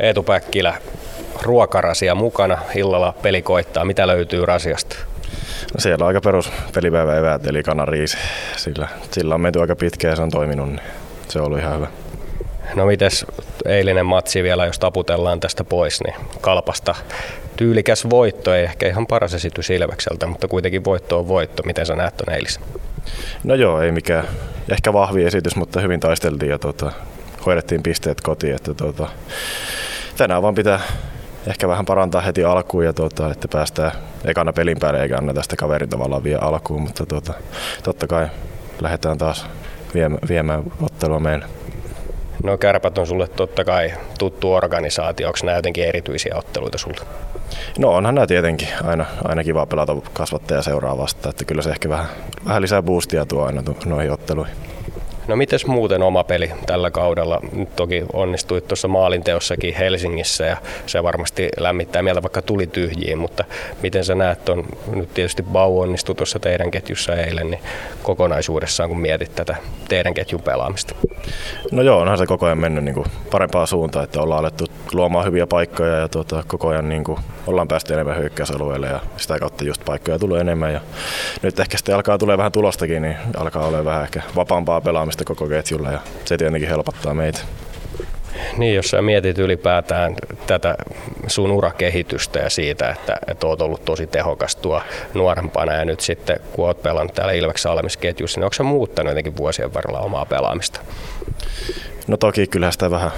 Eetu Päkkilä, ruokarasia mukana. Illalla peli koittaa. Mitä löytyy rasiasta? No siellä on aika perus pelipäivä eväät, eli kanariisi. Sillä, sillä on menty aika pitkään ja se on toiminut, niin se on ollut ihan hyvä. No mites eilinen matsi vielä, jos taputellaan tästä pois, niin kalpasta tyylikäs voitto, ei ehkä ihan paras esitys Ilvekseltä, mutta kuitenkin voitto on voitto. Miten sä näet ton eilisen? No joo, ei mikään ehkä vahvi esitys, mutta hyvin taisteltiin ja tota, hoidettiin pisteet kotiin. Että tota, tänään vaan pitää ehkä vähän parantaa heti alkuun ja tota, että päästään ekana pelin päälle eikä anneta sitä kaverin tavallaan vielä alkuun, mutta tota, totta kai lähdetään taas viemään, ottelua meille. No kärpät on sulle totta kai tuttu organisaatio. Onko nämä jotenkin erityisiä otteluita sulle? No onhan nämä tietenkin aina, aina kiva pelata kasvattaja seuraa vasta, että kyllä se ehkä vähän, vähän lisää boostia tuo aina noihin otteluihin. No mites muuten oma peli tällä kaudella? Nyt toki onnistuit tuossa maalinteossakin Helsingissä ja se varmasti lämmittää mieltä vaikka tuli tyhjiin, mutta miten sä näet on nyt tietysti Bau onnistui tuossa teidän ketjussa eilen, niin kokonaisuudessaan kun mietit tätä teidän ketjun pelaamista? No joo, onhan se koko ajan mennyt niin kuin parempaan suuntaan, että ollaan alettu luomaan hyviä paikkoja ja tuota, koko ajan niin kuin ollaan päästy enemmän hyökkäysalueelle ja sitä kautta just paikkoja tulee enemmän ja nyt ehkä sitten alkaa tulee vähän tulostakin, niin alkaa olla vähän ehkä vapaampaa pelaamista koko ketjulla ja se tietenkin helpottaa meitä. Niin, jos sä mietit ylipäätään tätä sun urakehitystä ja siitä, että, että oot ollut tosi tehokas tuo nuorempana ja nyt sitten kun oot pelannut täällä Ilveksen alemisketjussa, niin onko sä muuttanut jotenkin vuosien varrella omaa pelaamista? No toki kyllä sitä vähän,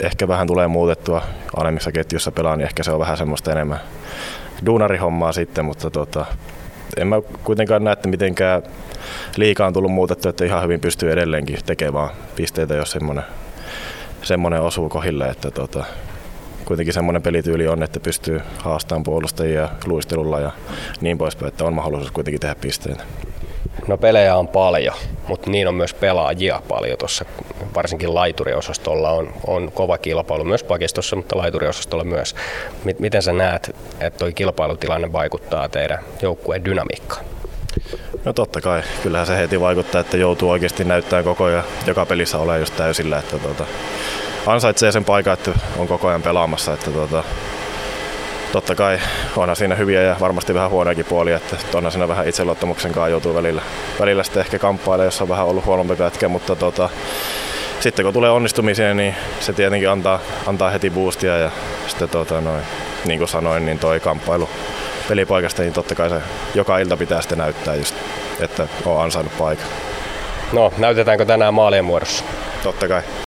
ehkä vähän tulee muutettua alemmissa ketjussa pelaan, niin ehkä se on vähän semmoista enemmän duunarihommaa sitten, mutta tota, en mä kuitenkaan näe, että mitenkään liikaa on tullut muutettu, että ihan hyvin pystyy edelleenkin tekemään pisteitä, jos semmoinen, semmoinen osuu kohille, että tota, kuitenkin semmoinen pelityyli on, että pystyy haastamaan puolustajia luistelulla ja niin poispäin, että on mahdollisuus kuitenkin tehdä pisteitä. No pelejä on paljon, mutta niin on myös pelaajia paljon tuossa. Varsinkin laituriosastolla on, on kova kilpailu myös pakistossa, mutta laituriosastolla myös. Miten sä näet, että tuo kilpailutilanne vaikuttaa teidän joukkueen dynamiikkaan? No totta kai, kyllähän se heti vaikuttaa, että joutuu oikeasti näyttämään koko ajan joka pelissä olemaan just täysillä, että tuota, ansaitsee sen paikan, että on koko ajan pelaamassa, että tuota, totta kai onhan siinä hyviä ja varmasti vähän huonoakin puolia, että onhan siinä vähän itseluottamuksen kanssa joutuu välillä, välillä sitten ehkä kamppailemaan, jos on vähän ollut huonompi pätkä, mutta tota, sitten kun tulee onnistumisia, niin se tietenkin antaa, antaa heti boostia ja sitten tota, noin, niin kuin sanoin, niin toi kamppailu pelipaikasta, niin totta kai se joka ilta pitää sitten näyttää just, että on ansainnut paikan. No, näytetäänkö tänään maalien muodossa? Totta kai.